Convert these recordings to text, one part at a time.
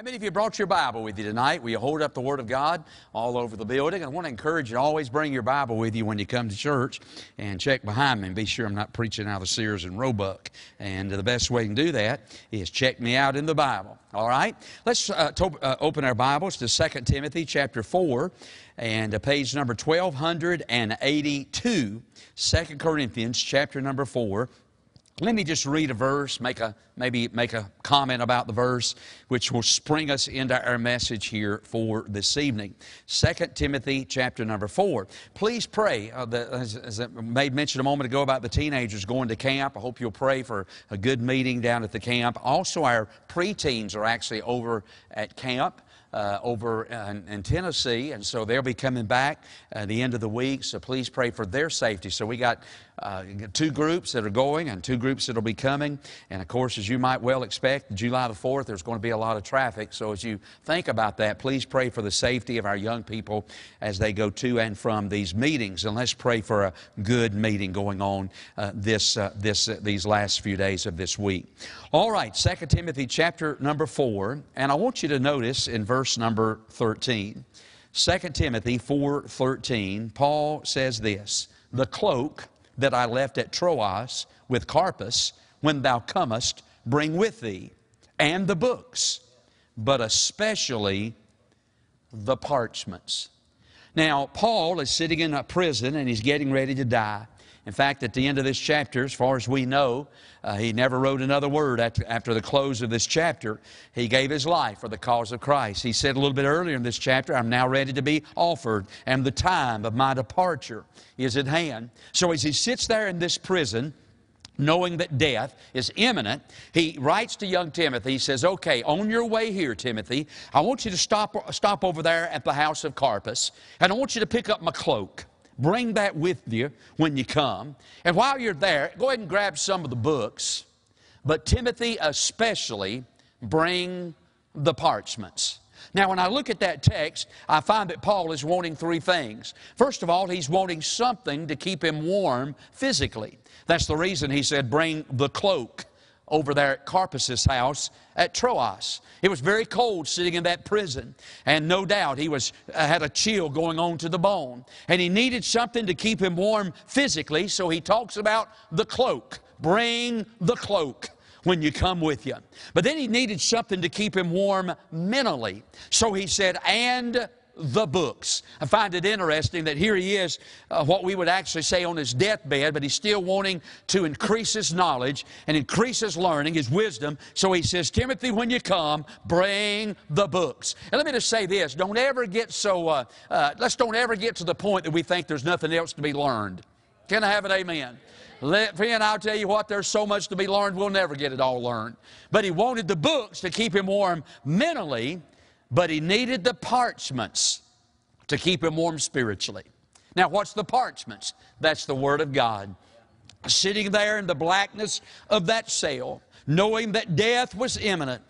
How many of you brought your Bible with you tonight? Will you hold up the Word of God all over the building? I want to encourage you to always bring your Bible with you when you come to church and check behind me and be sure I'm not preaching out of Sears and Roebuck. And the best way to do that is check me out in the Bible. All right? Let's uh, to- uh, open our Bibles to 2 Timothy chapter 4 and uh, page number 1282. 2 Corinthians chapter number 4 let me just read a verse, make a, maybe make a comment about the verse, which will spring us into our message here for this evening. 2 Timothy chapter number 4. Please pray. Uh, the, as, as I made mention a moment ago about the teenagers going to camp, I hope you'll pray for a good meeting down at the camp. Also, our preteens are actually over at camp uh, over in, in, Tennessee, and so they'll be coming back at the end of the week. So please pray for their safety. So we got uh, two groups that are going and two groups that will be coming. And of course, as you might well expect, July the 4th, there's going to be a lot of traffic. So as you think about that, please pray for the safety of our young people as they go to and from these meetings. And let's pray for a good meeting going on uh, this, uh, this, uh, these last few days of this week. All right, 2 Timothy chapter number 4. And I want you to notice in verse number 13. 2 Timothy 4:13, Paul says this, "The cloak that I left at Troas with Carpus, when thou comest, bring with thee, and the books, but especially the parchments. Now, Paul is sitting in a prison and he's getting ready to die. In fact, at the end of this chapter, as far as we know, uh, he never wrote another word after, after the close of this chapter. He gave his life for the cause of Christ. He said a little bit earlier in this chapter, I'm now ready to be offered, and the time of my departure is at hand. So as he sits there in this prison, knowing that death is imminent, he writes to young Timothy, he says, Okay, on your way here, Timothy, I want you to stop, stop over there at the house of Carpus, and I want you to pick up my cloak. Bring that with you when you come. And while you're there, go ahead and grab some of the books. But Timothy, especially, bring the parchments. Now, when I look at that text, I find that Paul is wanting three things. First of all, he's wanting something to keep him warm physically. That's the reason he said, Bring the cloak over there at Carpus's house at Troas. It was very cold sitting in that prison, and no doubt he was uh, had a chill going on to the bone, and he needed something to keep him warm physically. So he talks about the cloak. Bring the cloak when you come with you. But then he needed something to keep him warm mentally. So he said, and the books. I find it interesting that here he is, uh, what we would actually say on his deathbed, but he's still wanting to increase his knowledge and increase his learning, his wisdom. So he says, Timothy, when you come, bring the books. And let me just say this don't ever get so, uh, uh, let's don't ever get to the point that we think there's nothing else to be learned. Can I have an amen? Let, friend, I'll tell you what, there's so much to be learned, we'll never get it all learned. But he wanted the books to keep him warm mentally but he needed the parchments to keep him warm spiritually. Now, what's the parchments? That's the Word of God. Sitting there in the blackness of that cell, knowing that death was imminent.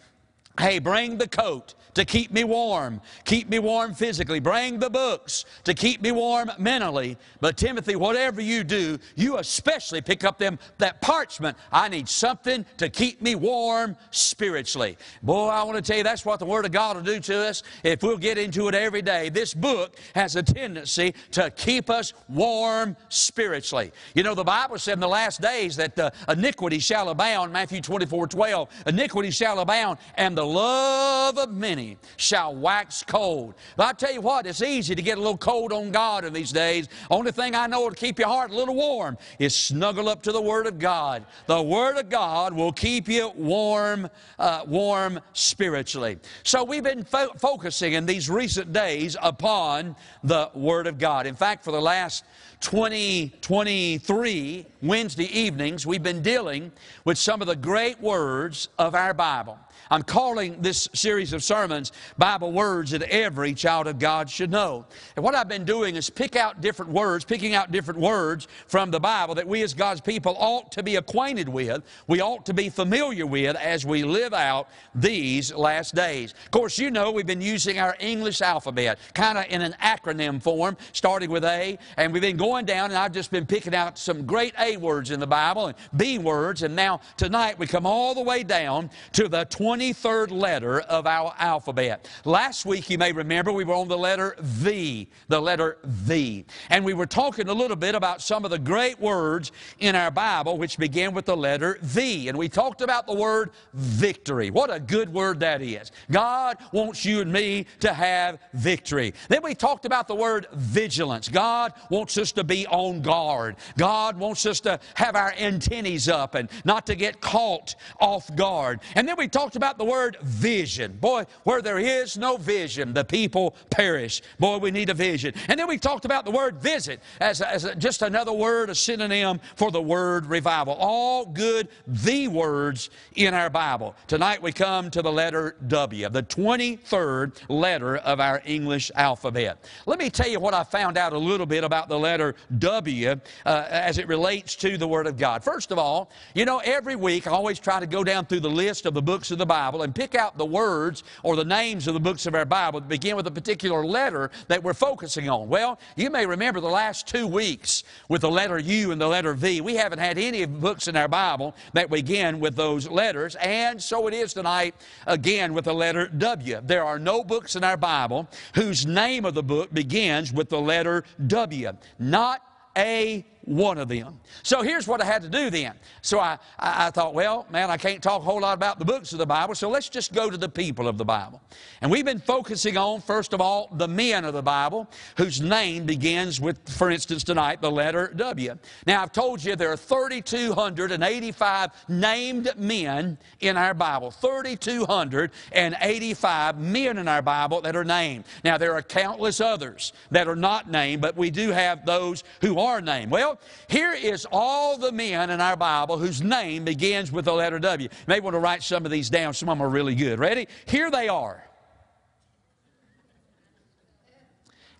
Hey, bring the coat to keep me warm, keep me warm physically. Bring the books to keep me warm mentally. But Timothy, whatever you do, you especially pick up them that parchment. I need something to keep me warm spiritually. Boy, I want to tell you that's what the Word of God will do to us if we'll get into it every day. This book has a tendency to keep us warm spiritually. You know, the Bible said in the last days that uh, iniquity shall abound, Matthew 24, 12, iniquity shall abound, and the love of many many shall wax cold. But I tell you what, it's easy to get a little cold on God in these days. Only thing I know to keep your heart a little warm is snuggle up to the Word of God. The Word of God will keep you warm, uh, warm spiritually. So we've been fo- focusing in these recent days upon the Word of God. In fact, for the last 2023 Wednesday evenings, we've been dealing with some of the great words of our Bible. I'm calling this series of sermons Bible words that every child of God should know. And what I've been doing is pick out different words, picking out different words from the Bible that we as God's people ought to be acquainted with, we ought to be familiar with as we live out these last days. Of course, you know we've been using our English alphabet, kind of in an acronym form, starting with A, and we've been going down, and I've just been picking out some great A words in the Bible and B words, and now tonight we come all the way down to the 20 23rd letter of our alphabet. Last week, you may remember, we were on the letter V, the letter V. And we were talking a little bit about some of the great words in our Bible which begin with the letter V. And we talked about the word victory. What a good word that is. God wants you and me to have victory. Then we talked about the word vigilance. God wants us to be on guard. God wants us to have our antennae up and not to get caught off guard. And then we talked about the word vision. Boy, where there is no vision, the people perish. Boy, we need a vision. And then we talked about the word visit as, as a, just another word, a synonym for the word revival. All good the words in our Bible. Tonight we come to the letter W, the 23rd letter of our English alphabet. Let me tell you what I found out a little bit about the letter W uh, as it relates to the Word of God. First of all, you know, every week I always try to go down through the list of the books of the Bible and pick out the words or the names of the books of our Bible that begin with a particular letter that we're focusing on. Well, you may remember the last two weeks with the letter U and the letter V. We haven't had any books in our Bible that begin with those letters, and so it is tonight again with the letter W. There are no books in our Bible whose name of the book begins with the letter W. Not a one of them. So here's what I had to do then. So I, I, I, thought, well, man, I can't talk a whole lot about the books of the Bible, so let's just go to the people of the Bible. And we've been focusing on, first of all, the men of the Bible, whose name begins with, for instance, tonight, the letter W. Now, I've told you there are 3,285 named men in our Bible. 3,285 men in our Bible that are named. Now, there are countless others that are not named, but we do have those who are named. Well, here is all the men in our Bible whose name begins with the letter W. You may want to write some of these down. Some of them are really good. Ready? Here they are.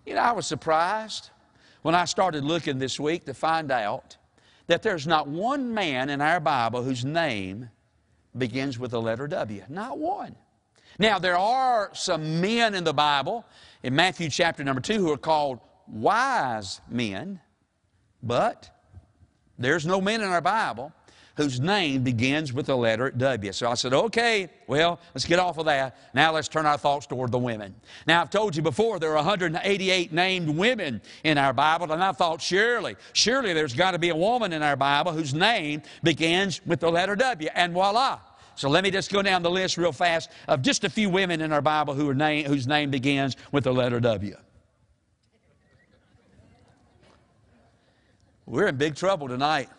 You know, I was surprised when I started looking this week to find out that there's not one man in our Bible whose name begins with the letter W. Not one. Now, there are some men in the Bible, in Matthew chapter number 2, who are called wise men. But there's no men in our Bible whose name begins with the letter W. So I said, okay, well, let's get off of that. Now let's turn our thoughts toward the women. Now, I've told you before, there are 188 named women in our Bible, and I thought, surely, surely there's got to be a woman in our Bible whose name begins with the letter W. And voila. So let me just go down the list real fast of just a few women in our Bible who name, whose name begins with the letter W. We're in big trouble tonight.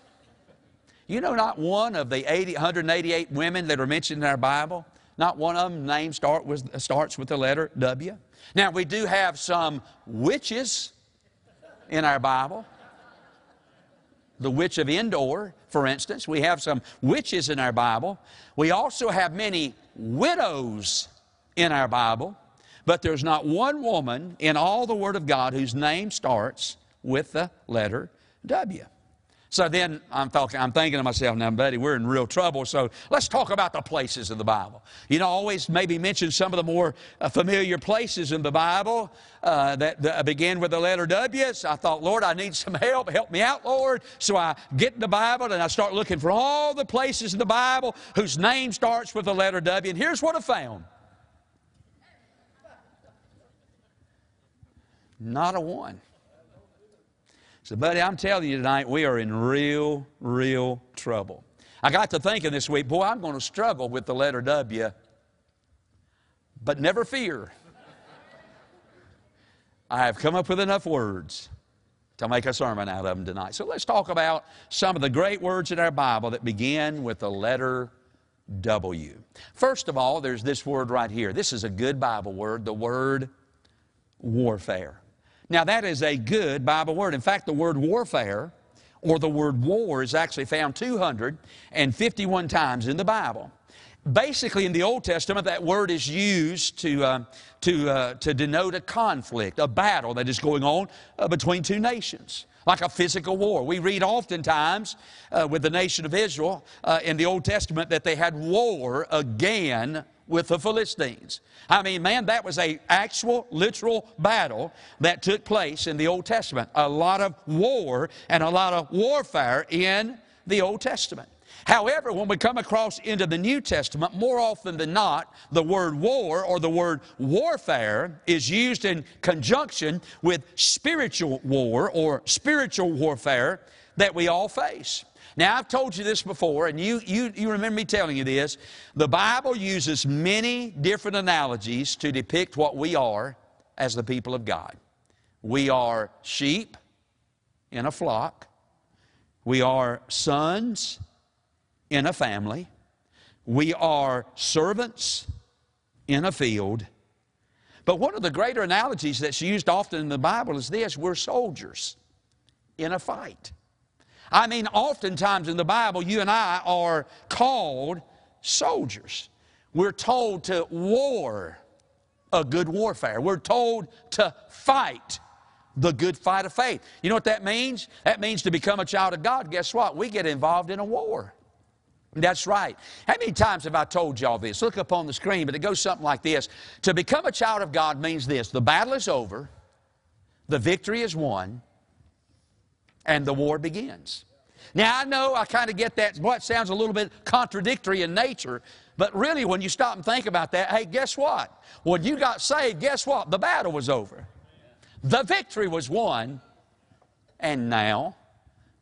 You know, not one of the 80, 188 women that are mentioned in our Bible, not one of them name start with, starts with the letter W. Now, we do have some witches in our Bible. The witch of Endor, for instance. We have some witches in our Bible. We also have many widows in our Bible. But there's not one woman in all the Word of God whose name starts with the letter W. So then I'm, talking, I'm thinking to myself, now, buddy, we're in real trouble. So let's talk about the places of the Bible. You know, always maybe mention some of the more uh, familiar places in the Bible uh, that, that begin with the letter W. So I thought, Lord, I need some help. Help me out, Lord. So I get in the Bible and I start looking for all the places in the Bible whose name starts with the letter W. And here's what I found not a one. So, buddy, I'm telling you tonight, we are in real, real trouble. I got to thinking this week, boy, I'm going to struggle with the letter W. But never fear. I have come up with enough words to make a sermon out of them tonight. So let's talk about some of the great words in our Bible that begin with the letter W. First of all, there's this word right here. This is a good Bible word, the word warfare. Now, that is a good Bible word. In fact, the word warfare or the word war is actually found 251 times in the Bible. Basically, in the Old Testament, that word is used to, uh, to, uh, to denote a conflict, a battle that is going on uh, between two nations like a physical war. We read oftentimes uh, with the nation of Israel uh, in the Old Testament that they had war again with the Philistines. I mean, man, that was a actual, literal battle that took place in the Old Testament. A lot of war and a lot of warfare in the Old Testament. However, when we come across into the New Testament, more often than not, the word war or the word warfare is used in conjunction with spiritual war or spiritual warfare that we all face. Now, I've told you this before, and you, you, you remember me telling you this. The Bible uses many different analogies to depict what we are as the people of God. We are sheep in a flock, we are sons in a family. We are servants in a field. But one of the greater analogies that's used often in the Bible is this we're soldiers in a fight. I mean, oftentimes in the Bible, you and I are called soldiers. We're told to war a good warfare. We're told to fight the good fight of faith. You know what that means? That means to become a child of God, guess what? We get involved in a war. That's right. How many times have I told y'all this? Look up on the screen, but it goes something like this. To become a child of God means this the battle is over, the victory is won, and the war begins. Now, I know I kind of get that, what sounds a little bit contradictory in nature, but really, when you stop and think about that, hey, guess what? When you got saved, guess what? The battle was over. The victory was won, and now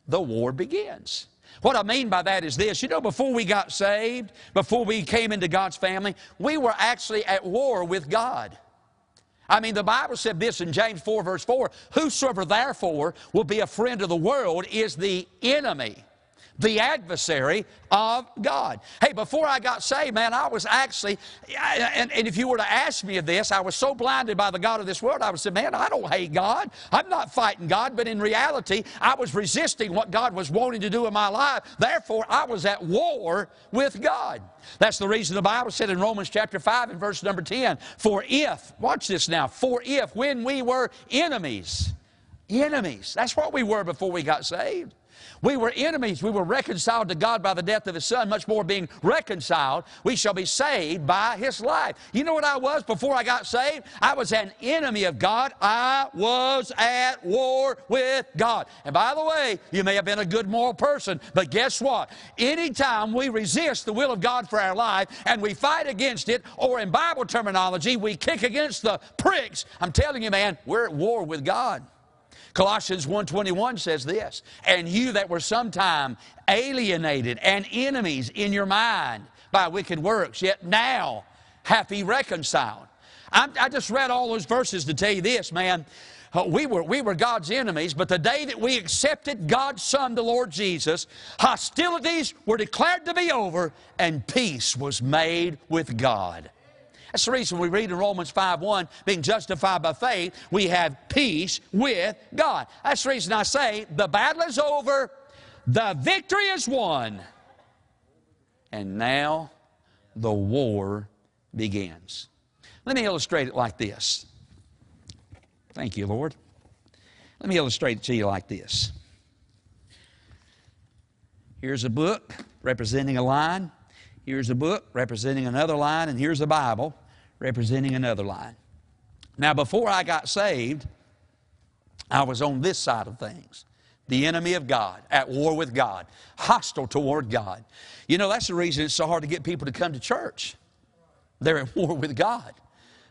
the war begins. What I mean by that is this you know, before we got saved, before we came into God's family, we were actually at war with God. I mean, the Bible said this in James 4, verse 4 Whosoever therefore will be a friend of the world is the enemy the adversary of God. Hey, before I got saved, man, I was actually, and, and if you were to ask me of this, I was so blinded by the God of this world, I would say, man, I don't hate God. I'm not fighting God, but in reality, I was resisting what God was wanting to do in my life. Therefore, I was at war with God. That's the reason the Bible said in Romans chapter 5 and verse number 10, for if, watch this now, for if when we were enemies, enemies, that's what we were before we got saved. We were enemies. We were reconciled to God by the death of His Son, much more being reconciled. We shall be saved by His life. You know what I was before I got saved? I was an enemy of God. I was at war with God. And by the way, you may have been a good moral person, but guess what? Anytime we resist the will of God for our life and we fight against it, or in Bible terminology, we kick against the pricks, I'm telling you, man, we're at war with God. Colossians 1.21 says this, And you that were sometime alienated and enemies in your mind by wicked works, yet now hath he reconciled. I, I just read all those verses to tell you this, man. Uh, we were, we were God's enemies, but the day that we accepted God's Son, the Lord Jesus, hostilities were declared to be over and peace was made with God. That's the reason we read in Romans 5 1, being justified by faith, we have peace with God. That's the reason I say the battle is over, the victory is won, and now the war begins. Let me illustrate it like this. Thank you, Lord. Let me illustrate it to you like this. Here's a book representing a line. Here's a book representing another line, and here's a Bible representing another line. Now, before I got saved, I was on this side of things the enemy of God, at war with God, hostile toward God. You know, that's the reason it's so hard to get people to come to church. They're at war with God.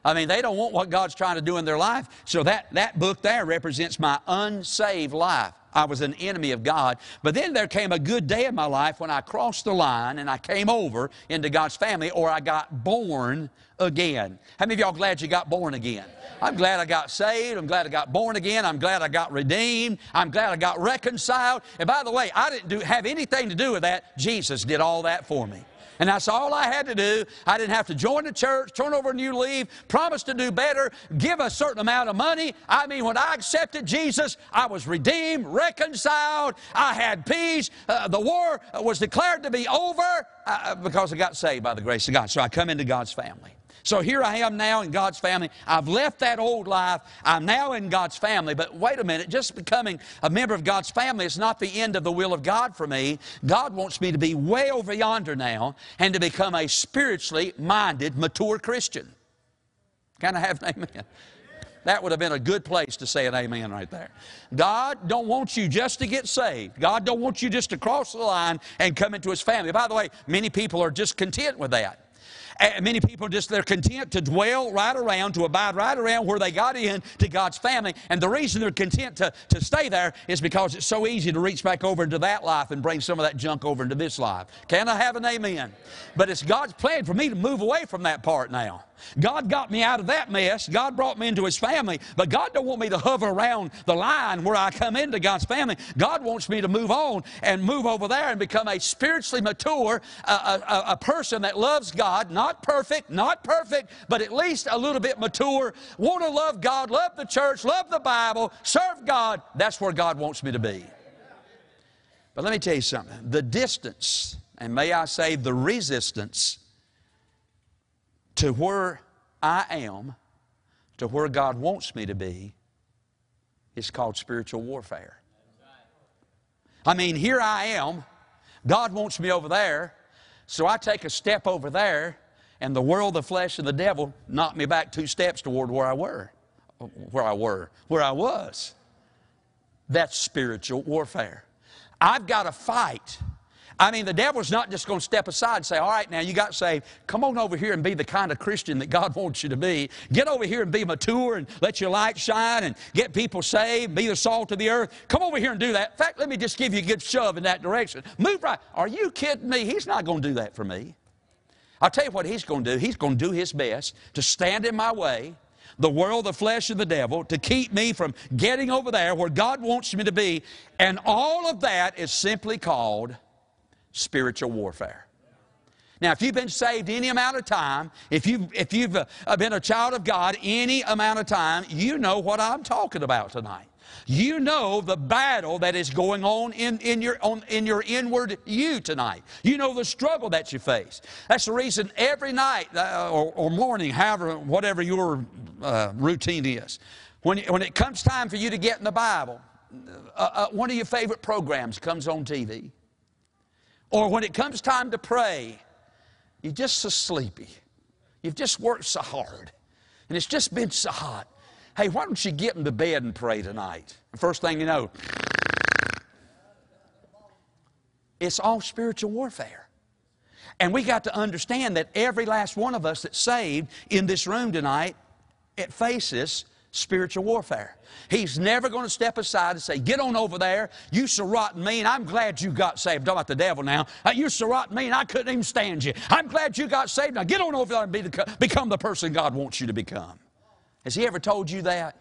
I mean, they don't want what God's trying to do in their life. So that, that book there represents my unsaved life. I was an enemy of God. But then there came a good day in my life when I crossed the line and I came over into God's family or I got born again. How many of y'all glad you got born again? I'm glad I got saved. I'm glad I got born again. I'm glad I got redeemed. I'm glad I got reconciled. And by the way, I didn't do, have anything to do with that. Jesus did all that for me. And that's all I had to do. I didn't have to join the church, turn over a new leaf, promise to do better, give a certain amount of money. I mean, when I accepted Jesus, I was redeemed, reconciled, I had peace. Uh, the war was declared to be over uh, because I got saved by the grace of God. So I come into God's family. So here I am now in God's family. I've left that old life. I'm now in God's family. But wait a minute, just becoming a member of God's family is not the end of the will of God for me. God wants me to be way over yonder now and to become a spiritually minded, mature Christian. Can I have an amen? That would have been a good place to say an amen right there. God don't want you just to get saved. God don't want you just to cross the line and come into His family. By the way, many people are just content with that. Many people just, they're content to dwell right around, to abide right around where they got in to God's family. And the reason they're content to, to stay there is because it's so easy to reach back over into that life and bring some of that junk over into this life. Can I have an amen? But it's God's plan for me to move away from that part now. God got me out of that mess. God brought me into His family. But God don't want me to hover around the line where I come into God's family. God wants me to move on and move over there and become a spiritually mature, a, a, a person that loves God, not perfect, not perfect, but at least a little bit mature. Want to love God, love the church, love the Bible, serve God. That's where God wants me to be. But let me tell you something. The distance, and may I say the resistance to where I am, to where God wants me to be, is called spiritual warfare. I mean, here I am. God wants me over there. So I take a step over there, and the world, the flesh, and the devil knock me back two steps toward where I were, where I were, where I was. That's spiritual warfare. I've got to fight I mean, the devil's not just going to step aside and say, All right, now you got saved. Come on over here and be the kind of Christian that God wants you to be. Get over here and be mature and let your light shine and get people saved, be the salt of the earth. Come over here and do that. In fact, let me just give you a good shove in that direction. Move right. Are you kidding me? He's not going to do that for me. I'll tell you what he's going to do. He's going to do his best to stand in my way the world, the flesh, and the devil to keep me from getting over there where God wants me to be. And all of that is simply called spiritual warfare. Now, if you've been saved any amount of time, if you've, if you've uh, been a child of God any amount of time, you know what I'm talking about tonight. You know the battle that is going on in, in, your, on, in your inward you tonight. You know the struggle that you face. That's the reason every night uh, or, or, morning, however, whatever your uh, routine is, when, when it comes time for you to get in the Bible, uh, uh one of your favorite programs comes on TV. Or when it comes time to pray, you're just so sleepy. You've just worked so hard. And it's just been so hot. Hey, why don't you get into bed and pray tonight? First thing you know, it's all spiritual warfare. And we got to understand that every last one of us that's saved in this room tonight, it faces spiritual warfare. He's never going to step aside and say, Get on over there. You so rotten mean. I'm glad you got saved. I'm about the devil now. Uh, you so rotten mean. I couldn't even stand you. I'm glad you got saved. Now get on over there and be the, become the person God wants you to become. Has he ever told you that?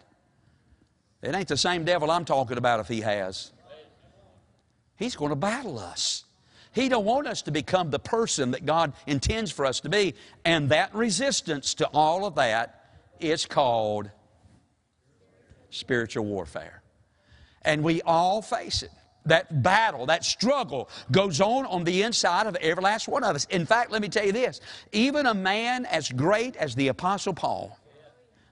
It ain't the same devil I'm talking about if he has. He's going to battle us. He don't want us to become the person that God intends for us to be. And that resistance to all of that is called spiritual warfare. And we all face it. That battle, that struggle goes on on the inside of every last one of us. In fact, let me tell you this even a man as great as the Apostle Paul,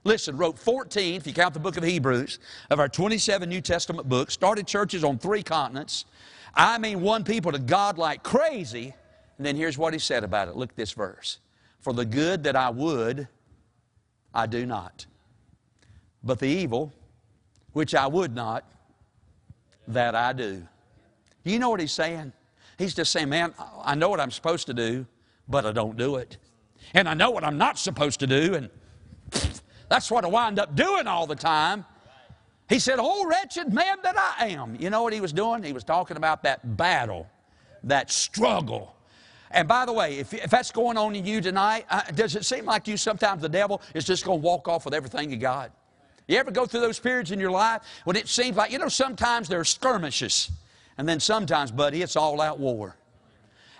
listen, wrote 14, if you count the book of Hebrews, of our 27 New Testament books, started churches on three continents. I mean, won people to God like crazy. And then here's what he said about it. Look this verse. For the good that I would, I do not. But the evil which I would not, that I do. You know what he's saying? He's just saying, man, I know what I'm supposed to do, but I don't do it. And I know what I'm not supposed to do, and that's what I wind up doing all the time. He said, Oh, wretched man that I am. You know what he was doing? He was talking about that battle, that struggle. And by the way, if, if that's going on in you tonight, uh, does it seem like you sometimes the devil is just going to walk off with everything you got? You ever go through those periods in your life when it seems like, you know, sometimes there are skirmishes, and then sometimes, buddy, it's all out war.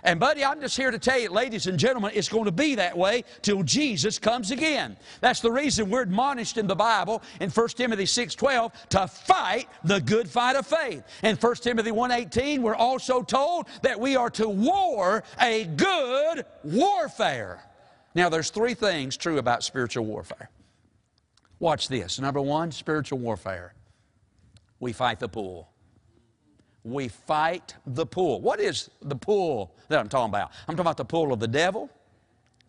And, buddy, I'm just here to tell you, ladies and gentlemen, it's going to be that way till Jesus comes again. That's the reason we're admonished in the Bible in 1 Timothy 6.12 to fight the good fight of faith. In 1 Timothy 1.18, we're also told that we are to war a good warfare. Now, there's three things true about spiritual warfare. Watch this. Number one, spiritual warfare. We fight the pull. We fight the pull. What is the pull that I'm talking about? I'm talking about the pull of the devil,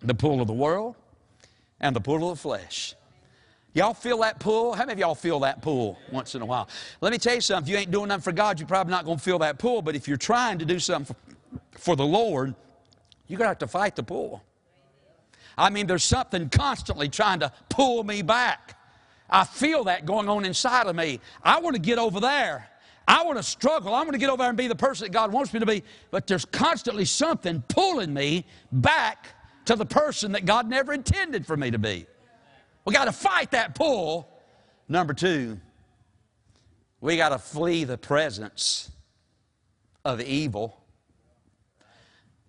the pull of the world, and the pull of the flesh. Y'all feel that pull? How many of y'all feel that pull once in a while? Let me tell you something. If you ain't doing nothing for God, you're probably not going to feel that pull. But if you're trying to do something for, for the Lord, you're going to have to fight the pull. I mean, there's something constantly trying to pull me back. I feel that going on inside of me. I want to get over there. I want to struggle. I want to get over there and be the person that God wants me to be. But there's constantly something pulling me back to the person that God never intended for me to be. We got to fight that pull. Number two, we got to flee the presence of evil.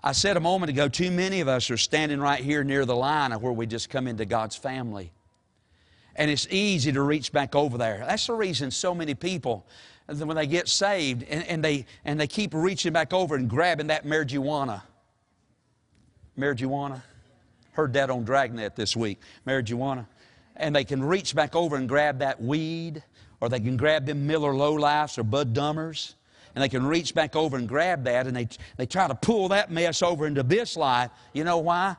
I said a moment ago, too many of us are standing right here near the line of where we just come into God's family. And it's easy to reach back over there. That's the reason so many people, when they get saved, and, and they, and they keep reaching back over and grabbing that marijuana. Marijuana? Heard that on Dragnet this week. Marijuana and they can reach back over and grab that weed, or they can grab them Miller Lowlifes or Bud Dummers, and they can reach back over and grab that, and they, they try to pull that mess over into this life. You know why?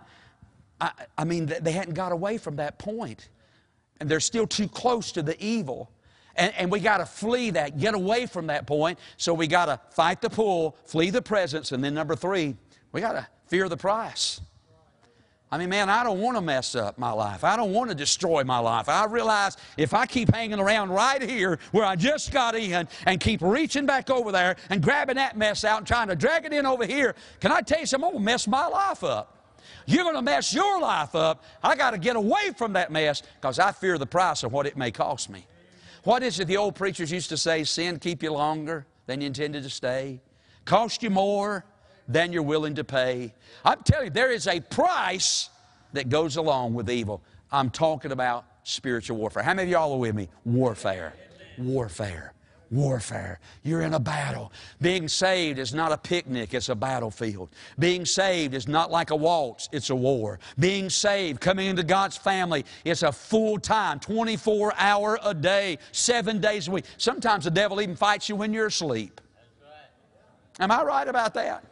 I, I mean, they hadn't got away from that point, and they're still too close to the evil. And, and, we got to flee that, get away from that point. So we got to fight the pull, flee the presence, and then number three, we got to fear the price. I mean, man, I don't want to mess up my life. I don't want to destroy my life. I realize if I keep hanging around right here where I just got in and keep reaching back over there and grabbing that mess out and trying to drag it in over here, can I tell you something? I'm going to mess my life up. You're going to mess your life up. I got to get away from that mess because I fear the price of what it may cost me. What is it the old preachers used to say? Sin keep you longer than you intended to stay, cost you more than you're willing to pay. I'm telling you, there is a price that goes along with evil. I'm talking about spiritual warfare. How many of y'all are with me? Warfare. Warfare. Warfare. You're in a battle. Being saved is not a picnic, it's a battlefield. Being saved is not like a waltz, it's a war. Being saved, coming into God's family, it's a full time, 24 hour a day, seven days a week. Sometimes the devil even fights you when you're asleep. Am I right about that?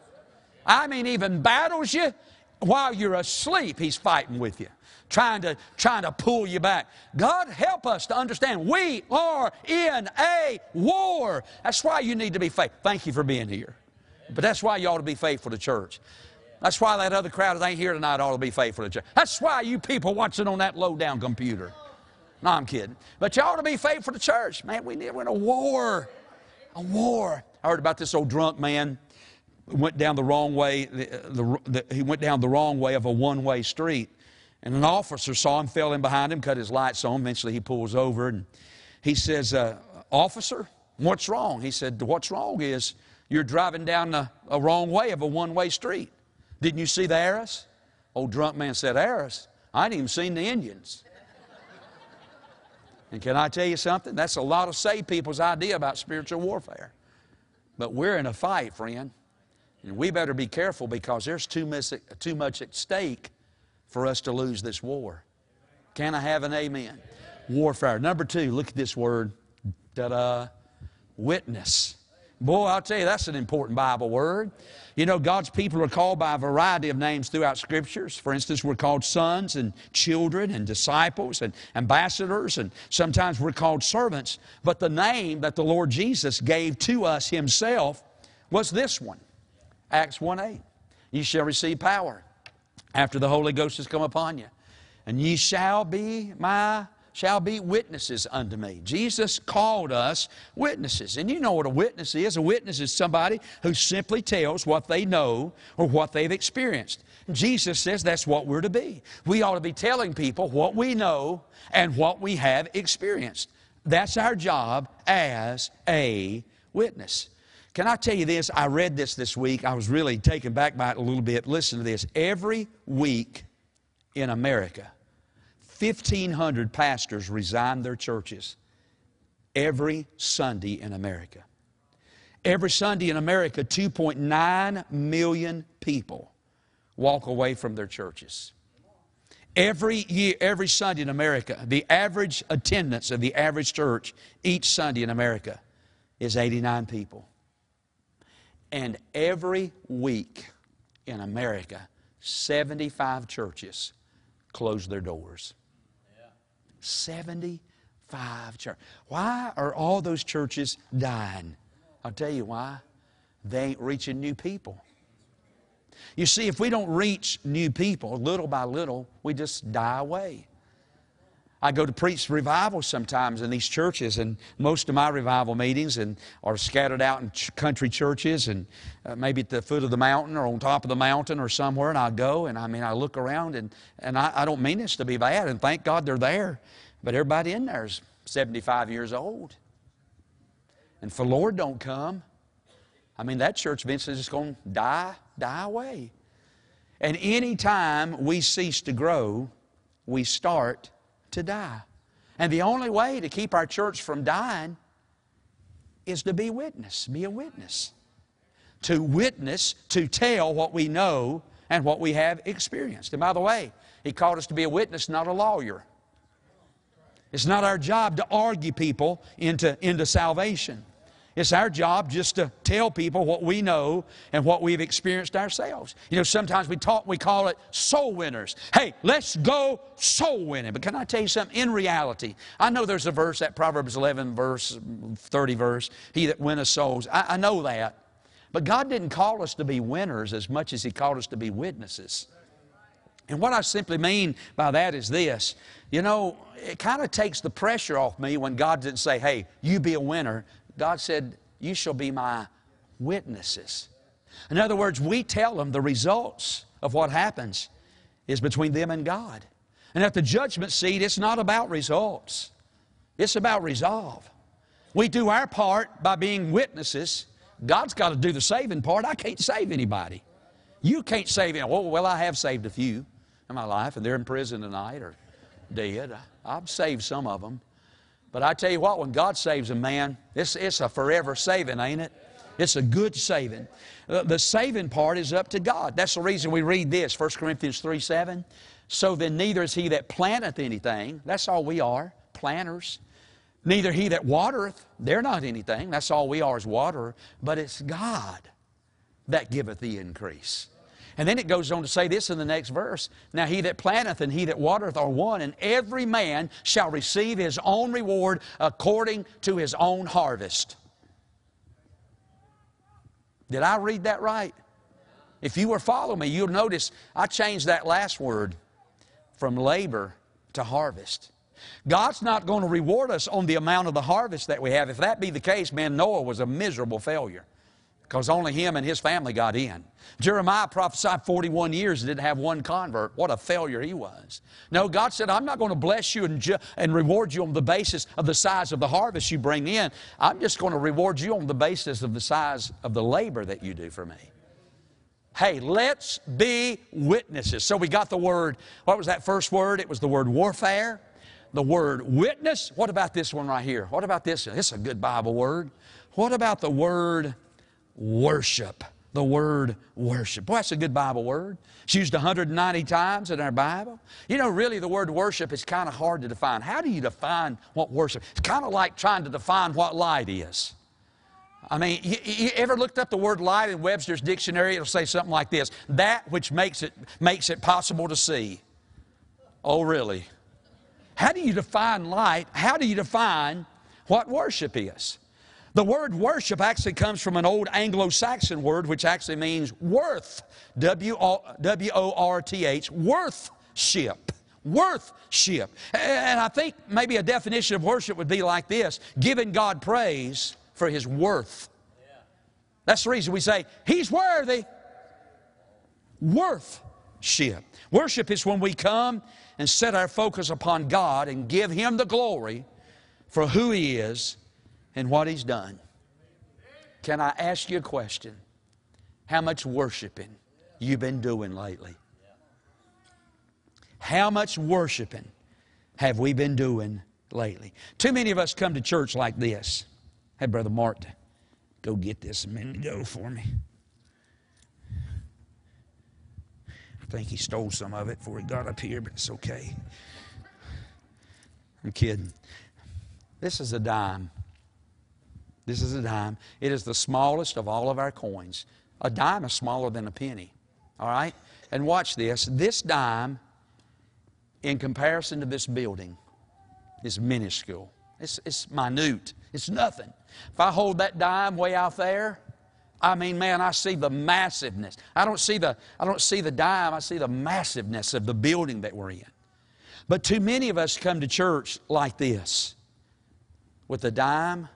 I mean, even battles you while you're asleep, he's fighting with you, trying to, trying to pull you back. God help us to understand we are in a war. That's why you need to be faithful. Thank you for being here. But that's why you ought to be faithful to church. That's why that other crowd that ain't here tonight ought to be faithful to church. That's why you people watching on that low down computer. No, I'm kidding. But you ought to be faithful to church. Man, we need, we're in a war. A war. I heard about this old drunk man went down the wrong way. The, the, the, he went down the wrong way of a one-way street. And an officer saw him, fell in behind him, cut his lights on. Eventually he pulls over and he says, uh, Officer, what's wrong? He said, What's wrong is you're driving down a, a wrong way of a one-way street. Didn't you see the arrows? Old drunk man said, Arrows? I ain't even seen the Indians. and can I tell you something? That's a lot of saved people's idea about spiritual warfare. But we're in a fight, friend. And we better be careful because there's too too much at stake for us to lose this war. Can I have an amen? Warfare. Number two, look at this word. Ta-da. Witness. Boy, I'll tell you, that's an important Bible word. You know, God's people are called by a variety of names throughout Scriptures. For instance, we're called sons and children and disciples and ambassadors, and sometimes we're called servants. But the name that the Lord Jesus gave to us Himself was this one Acts 1 8. You shall receive power after the Holy Ghost has come upon you. And ye shall be my shall be witnesses unto me. Jesus called us witnesses. And you know what a witness is. A witness is somebody who simply tells what they know or what they've experienced. Jesus says that's what we're to be. We ought to be telling people what we know and what we have experienced. That's our job as a witness. Can I tell you this? I read this this week. I was really taken back by it a little bit. Listen to this. Every week in America, 1,500 pastors resign their churches. Every Sunday in America. Every Sunday in America, 2.9 million people walk away from their churches. Every year, every Sunday in America, the average attendance of the average church each Sunday in America is 89 people. And every week in America, 75 churches close their doors. 75 churches. Why are all those churches dying? I'll tell you why. They ain't reaching new people. You see, if we don't reach new people little by little, we just die away. I go to preach revival sometimes in these churches, and most of my revival meetings and are scattered out in ch- country churches, and uh, maybe at the foot of the mountain or on top of the mountain or somewhere. And I go, and I mean, I look around, and, and I, I don't mean this to be bad, and thank God they're there, but everybody in there is 75 years old. And if the Lord don't come, I mean, that church eventually is just going to die, die away. And any time we cease to grow, we start to die. And the only way to keep our church from dying is to be witness, be a witness. To witness, to tell what we know and what we have experienced. And by the way, He called us to be a witness, not a lawyer. It's not our job to argue people into, into salvation. It's our job just to tell people what we know and what we've experienced ourselves. You know, sometimes we talk, we call it soul winners. Hey, let's go soul winning. But can I tell you something? In reality, I know there's a verse, that Proverbs 11 verse, 30 verse, he that winneth souls. I, I know that. But God didn't call us to be winners as much as He called us to be witnesses. And what I simply mean by that is this you know, it kind of takes the pressure off me when God didn't say, hey, you be a winner. God said, You shall be my witnesses. In other words, we tell them the results of what happens is between them and God. And at the judgment seat, it's not about results, it's about resolve. We do our part by being witnesses. God's got to do the saving part. I can't save anybody. You can't save anyone. Oh, well, well, I have saved a few in my life, and they're in prison tonight or dead. I've saved some of them. But I tell you what, when God saves a man, it's, it's a forever saving, ain't it? It's a good saving. Uh, the saving part is up to God. That's the reason we read this, 1 Corinthians 3 7. So then, neither is he that planteth anything, that's all we are, planters. Neither he that watereth, they're not anything, that's all we are is water, but it's God that giveth the increase. And then it goes on to say this in the next verse Now he that planteth and he that watereth are one, and every man shall receive his own reward according to his own harvest. Did I read that right? If you were following me, you'll notice I changed that last word from labor to harvest. God's not going to reward us on the amount of the harvest that we have. If that be the case, man, Noah was a miserable failure because only him and his family got in. Jeremiah prophesied 41 years and didn't have one convert. What a failure he was. No, God said, I'm not going to bless you and, ju- and reward you on the basis of the size of the harvest you bring in. I'm just going to reward you on the basis of the size of the labor that you do for me. Hey, let's be witnesses. So we got the word, what was that first word? It was the word warfare, the word witness. What about this one right here? What about this? This is a good Bible word. What about the word worship. The word worship. Boy, that's a good Bible word. It's used 190 times in our Bible. You know, really, the word worship is kind of hard to define. How do you define what worship? It's kind of like trying to define what light is. I mean, you, you, ever looked up the word light in Webster's dictionary? It'll say something like this: that which makes it makes it possible to see. Oh, really? How do you define light? How do you define what worship is? The word worship actually comes from an old Anglo Saxon word which actually means worth. W O R T H, worthship. Worthship. And I think maybe a definition of worship would be like this giving God praise for His worth. That's the reason we say, He's worthy. Worthship. Worship is when we come and set our focus upon God and give Him the glory for who He is and what He's done. Can I ask you a question? How much worshiping you been doing lately? How much worshiping have we been doing lately? Too many of us come to church like this. Hey, Brother Mark, go get this a minute ago for me. I think he stole some of it before he got up here, but it's okay. I'm kidding. This is a dime. This is a dime. It is the smallest of all of our coins. A dime is smaller than a penny. All right? And watch this. This dime, in comparison to this building, is minuscule. It's, it's minute. It's nothing. If I hold that dime way out there, I mean, man, I see the massiveness. I don't see the, I don't see the dime, I see the massiveness of the building that we're in. But too many of us come to church like this with a dime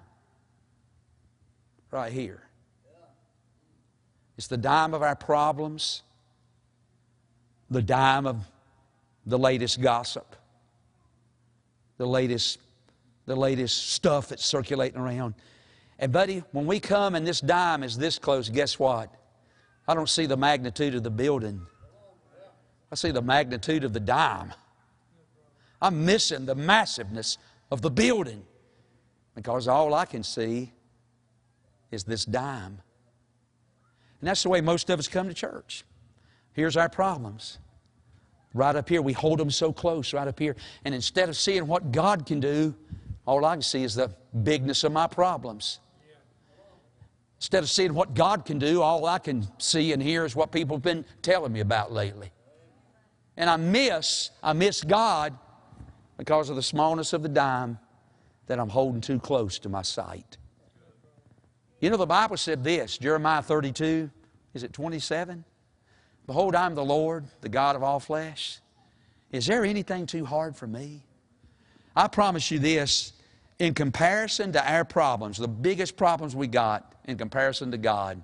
right here. It's the dime of our problems, the dime of the latest gossip, the latest, the latest stuff that's circulating around. And, buddy, when we come and this dime is this close, guess what? I don't see the magnitude of the building, I see the magnitude of the dime. I'm missing the massiveness of the building because all I can see is this dime. And that's the way most of us come to church. Here's our problems. Right up here, we hold them so close, right up here. And instead of seeing what God can do, all I can see is the bigness of my problems. Instead of seeing what God can do, all I can see and hear is what people have been telling me about lately. And I miss, I miss God because of the smallness of the dime that I'm holding too close to my sight. You know, the Bible said this, Jeremiah 32, is it 27? Behold, I'm the Lord, the God of all flesh. Is there anything too hard for me? I promise you this, in comparison to our problems, the biggest problems we got in comparison to God,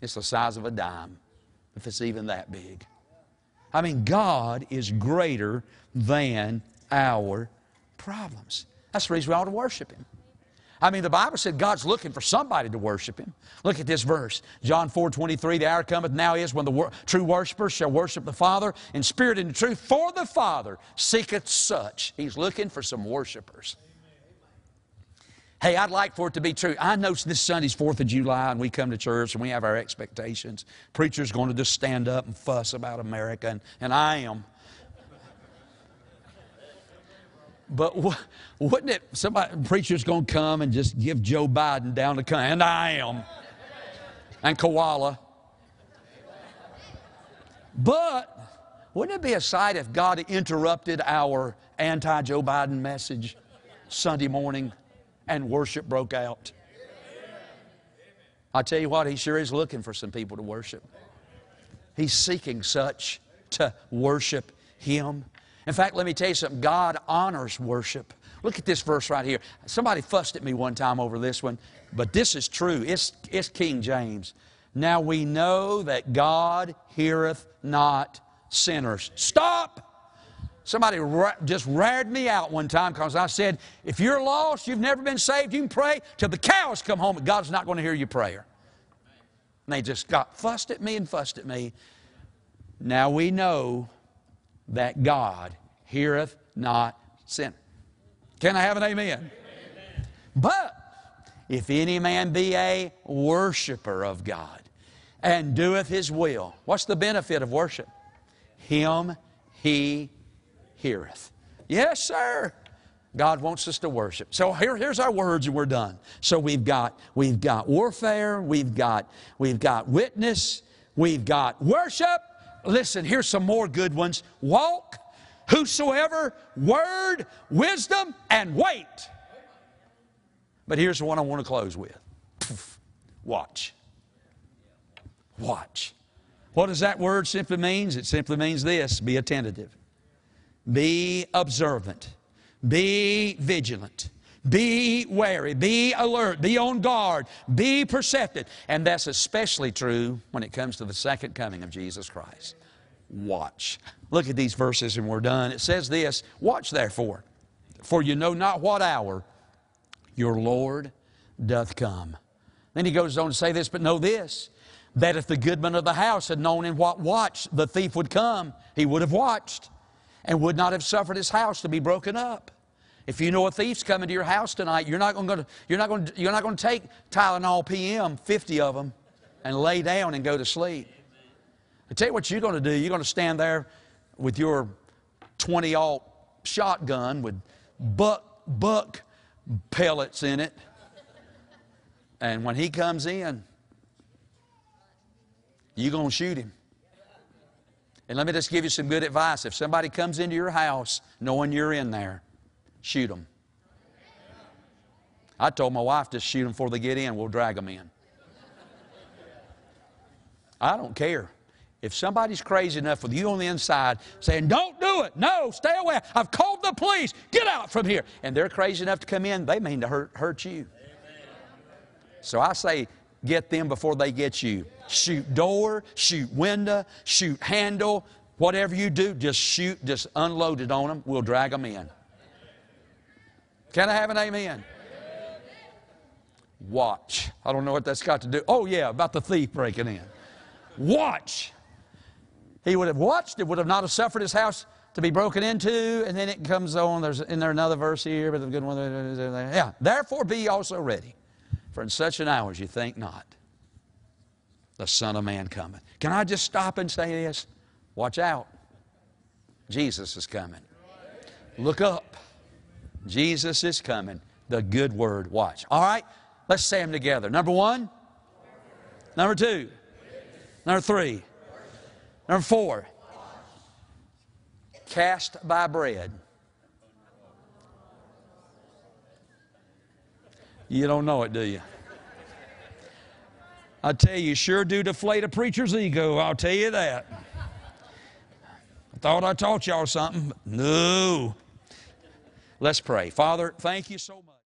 it's the size of a dime, if it's even that big. I mean, God is greater than our problems. That's the reason we ought to worship Him. I mean, the Bible said God's looking for somebody to worship Him. Look at this verse. John 4 23, the hour cometh now is when the wor- true worshipers shall worship the Father in spirit and in truth, for the Father seeketh such. He's looking for some worshipers. Hey, I'd like for it to be true. I know this Sunday's 4th of July and we come to church and we have our expectations. Preacher's going to just stand up and fuss about America, and, and I am. But wouldn't it, somebody, preacher's going to come and just give Joe Biden down the country, and I am, and Kamala. But wouldn't it be a sight if God interrupted our anti Joe Biden message Sunday morning and worship broke out? I tell you what, he sure is looking for some people to worship. He's seeking such to worship him. In fact, let me tell you something God honors worship. Look at this verse right here. Somebody fussed at me one time over this one, but this is true. It's, it's King James. Now we know that God heareth not sinners. Stop! Somebody ra- just rared me out one time because I said, if you're lost, you've never been saved, you can pray till the cows come home, but God's not going to hear your prayer. And they just got fussed at me and fussed at me. Now we know that God heareth not sin. Can I have an amen? amen? But if any man be a worshiper of God and doeth his will, what's the benefit of worship? Him he heareth. Yes, sir. God wants us to worship. So here, here's our words and we're done. So we've got we've got warfare, we've got we've got witness, we've got worship, listen, here's some more good ones. Walk, whosoever, word, wisdom, and weight. But here's the one I want to close with watch. Watch. What does that word simply means? It simply means this be attentive, be observant, be vigilant. Be wary, be alert, be on guard, be perceptive. And that's especially true when it comes to the second coming of Jesus Christ. Watch. Look at these verses and we're done. It says this Watch therefore, for you know not what hour your Lord doth come. Then he goes on to say this, but know this that if the goodman of the house had known in what watch the thief would come, he would have watched and would not have suffered his house to be broken up. If you know a thief's coming to your house tonight, you're not going to, you're not going you're not going to take Tylenol PM, 50 of them, and lay down and go to sleep. I tell you what you're going to do. You're going to stand there with your 20 alt shotgun with buck buck pellets in it, and when he comes in, you're going to shoot him. And let me just give you some good advice. If somebody comes into your house knowing you're in there, shoot them. I told my wife, just shoot them before they get in, we'll drag them in. I don't care. If somebody's crazy enough with you on the inside saying, Don't do it, no, stay away, I've called the police, get out from here, and they're crazy enough to come in, they mean to hurt, hurt you. So I say, get them before they get you. Shoot door, shoot window, shoot handle, whatever you do, just shoot, just unload it on them, we'll drag them in. Can I have an amen? Watch. I don't know what that's got to do. Oh, yeah, about the thief breaking in. Watch. He would have watched, it would have not have suffered his house to be broken into, and then it comes on. There's in there another verse here, but the good one. Yeah. Therefore be also ready, for in such an hour as you think not, the Son of Man cometh. Can I just stop and say this? Watch out. Jesus is coming. Look up. Jesus is coming. The good word. Watch. All right? Let's say them together. Number one. Number two. Number three. Number four. Cast by bread. You don't know it, do you? I tell you, sure do deflate a preacher's ego, I'll tell you that. I thought I taught y'all something. No. Let's pray. Father, thank you so much.